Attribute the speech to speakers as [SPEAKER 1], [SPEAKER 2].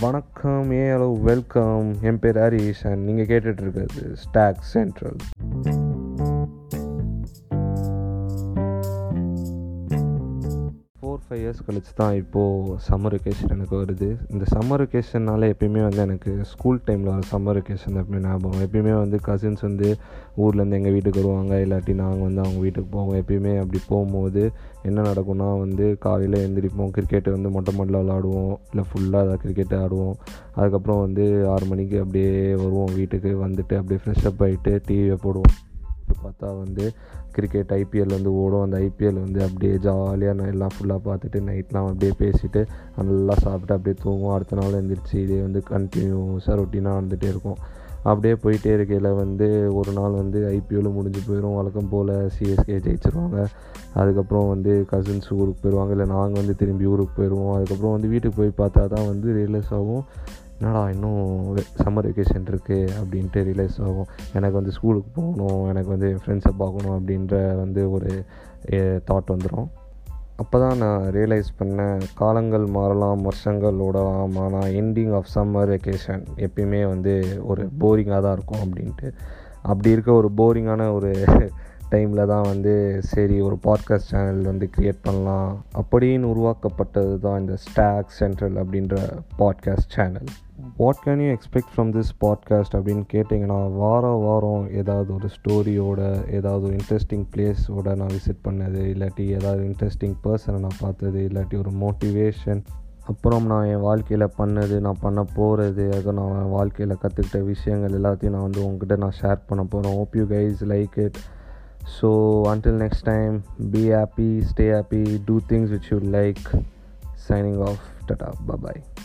[SPEAKER 1] வணக்கம் ஏ hello welcome. என் பேர் Harish and நீங்கள் கேட்டுட்ருக்கிறது ஸ்டாக் சென்ட்ரல் ஃபைவ் இயர்ஸ் கழிச்சு தான் இப்போது சம்மர் வெக்கேஷன் எனக்கு வருது. இந்த சம்மர் வெக்கேஷன்னால எப்பயுமே வந்து எனக்கு ஸ்கூல் டைமில் வர சம்மர் வெக்கேஷன் எப்பயுமே ஞாபகம் எப்பயுமே வந்து கசின்ஸ் வந்து ஊர்லேருந்து எங்கள் வீட்டுக்கு வருவாங்க. இல்லாட்டி நாங்கள் வந்து அவங்க வீட்டுக்கு போவோம். எப்பயுமே அப்படி போகும்போது என்ன நடக்கும்னா வந்து காலையில் எழுந்திரிப்போம் கிரிக்கெட்டு வந்து மொட்டை மொட்டில் விளாடுவோம். இல்லை ஃபுல்லாக அதை கிரிக்கெட் ஆடுவோம். அதுக்கப்புறம் வந்து ஆறு மணிக்கு அப்படியே வருவோம் வீட்டுக்கு. வந்துட்டு அப்படியே ஃப்ரெஷ்அப் ஆகிட்டு டிவியை போடுவோம். பார்த்தா வந்து கிரிக்கெட் ஐபிஎல் வந்து ஓடும். அந்த ஐபிஎல் வந்து அப்படியே ஜாலியாக நான் எல்லாம் ஃபுல்லாக பார்த்துட்டு நைட்லாம் அப்படியே பேசிட்டு நல்லா சாப்பிட்டு அப்படியே தூங்குவோம் அடுத்த நாள் எழுந்திரிச்சு இதே வந்து கண்டினியூஸாக ரொட்டீனாக வந்துகிட்டே இருக்கும். அப்படியே போயிட்டே இருக்கையில் வந்து ஒரு நாள் வந்து ஐபிஎல்லும் முடிஞ்சு போயிடும் வழக்கம் போல் சிஎஸ்கே ஜெயிச்சிருவாங்க. அதுக்கப்புறம் வந்து கசின்ஸ் ஊருக்கு போயிடுவாங்க இல்லை நாங்கள் வந்து திரும்பி ஊருக்கு போயிடுவோம் அதுக்கப்புறம் வந்து வீட்டுக்கு போய் பார்த்தா தான் வந்து ரியலைஸ் ஆகும். என்னடா இன்னும் சம்மர் வெக்கேஷன் இருக்குது அப்படின்ட்டு ரியலைஸ் ஆகும். எனக்கு வந்து ஸ்கூலுக்கு போகணும். எனக்கு வந்து என் ஃப்ரெண்ட்ஸை பார்க்கணும் அப்படின்ற வந்து ஒரு தாட் வந்துடும் அப்போ தான் நான் ரியலைஸ் பண்ணேன் காலங்கள் மாறலாம் வருஷங்கள் ஓடலாம் ஆனால் எண்டிங் ஆஃப் சம்மர் வெக்கேஷன் எப்பயுமே வந்து ஒரு போரிங்காக தான் இருக்கும் அப்படின்ட்டு. அப்படி இருக்க ஒரு போரிங்கான ஒரு டைமில் தான் வந்து சரி ஒரு பாட்காஸ்ட் சேனல் வந்து க்ரியேட் பண்ணலாம். அப்படின்னு உருவாக்கப்பட்டது தான் இந்த ஸ்டாக் சென்ட்ரல் அப்படின்ற podcast channel what can you expect from this podcast அப்படின்னு கேட்டிங்கன்னா வாரம் வாரம் ஏதாவது ஒரு ஸ்டோரியோட ஏதாவது ஒரு இன்ட்ரெஸ்டிங் பிளேஸோட நான் விசிட் பண்ணது இல்லாட்டி ஏதாவது இன்ட்ரெஸ்டிங் பர்சனை நான் பார்த்தது இல்லாட்டி ஒரு மோட்டிவேஷன் அப்புறம் நான் என் வாழ்க்கையில் பண்ணது நான் பண்ண போகிறது அது நான் என் வாழ்க்கையில் கற்றுக்கிட்ட விஷயங்கள் எல்லாத்தையும் நான் வந்து உங்ககிட்ட நான் ஷேர் பண்ண போகிறேன் hope you guys like it so until next time be happy stay happy do things which you like signing off tata bye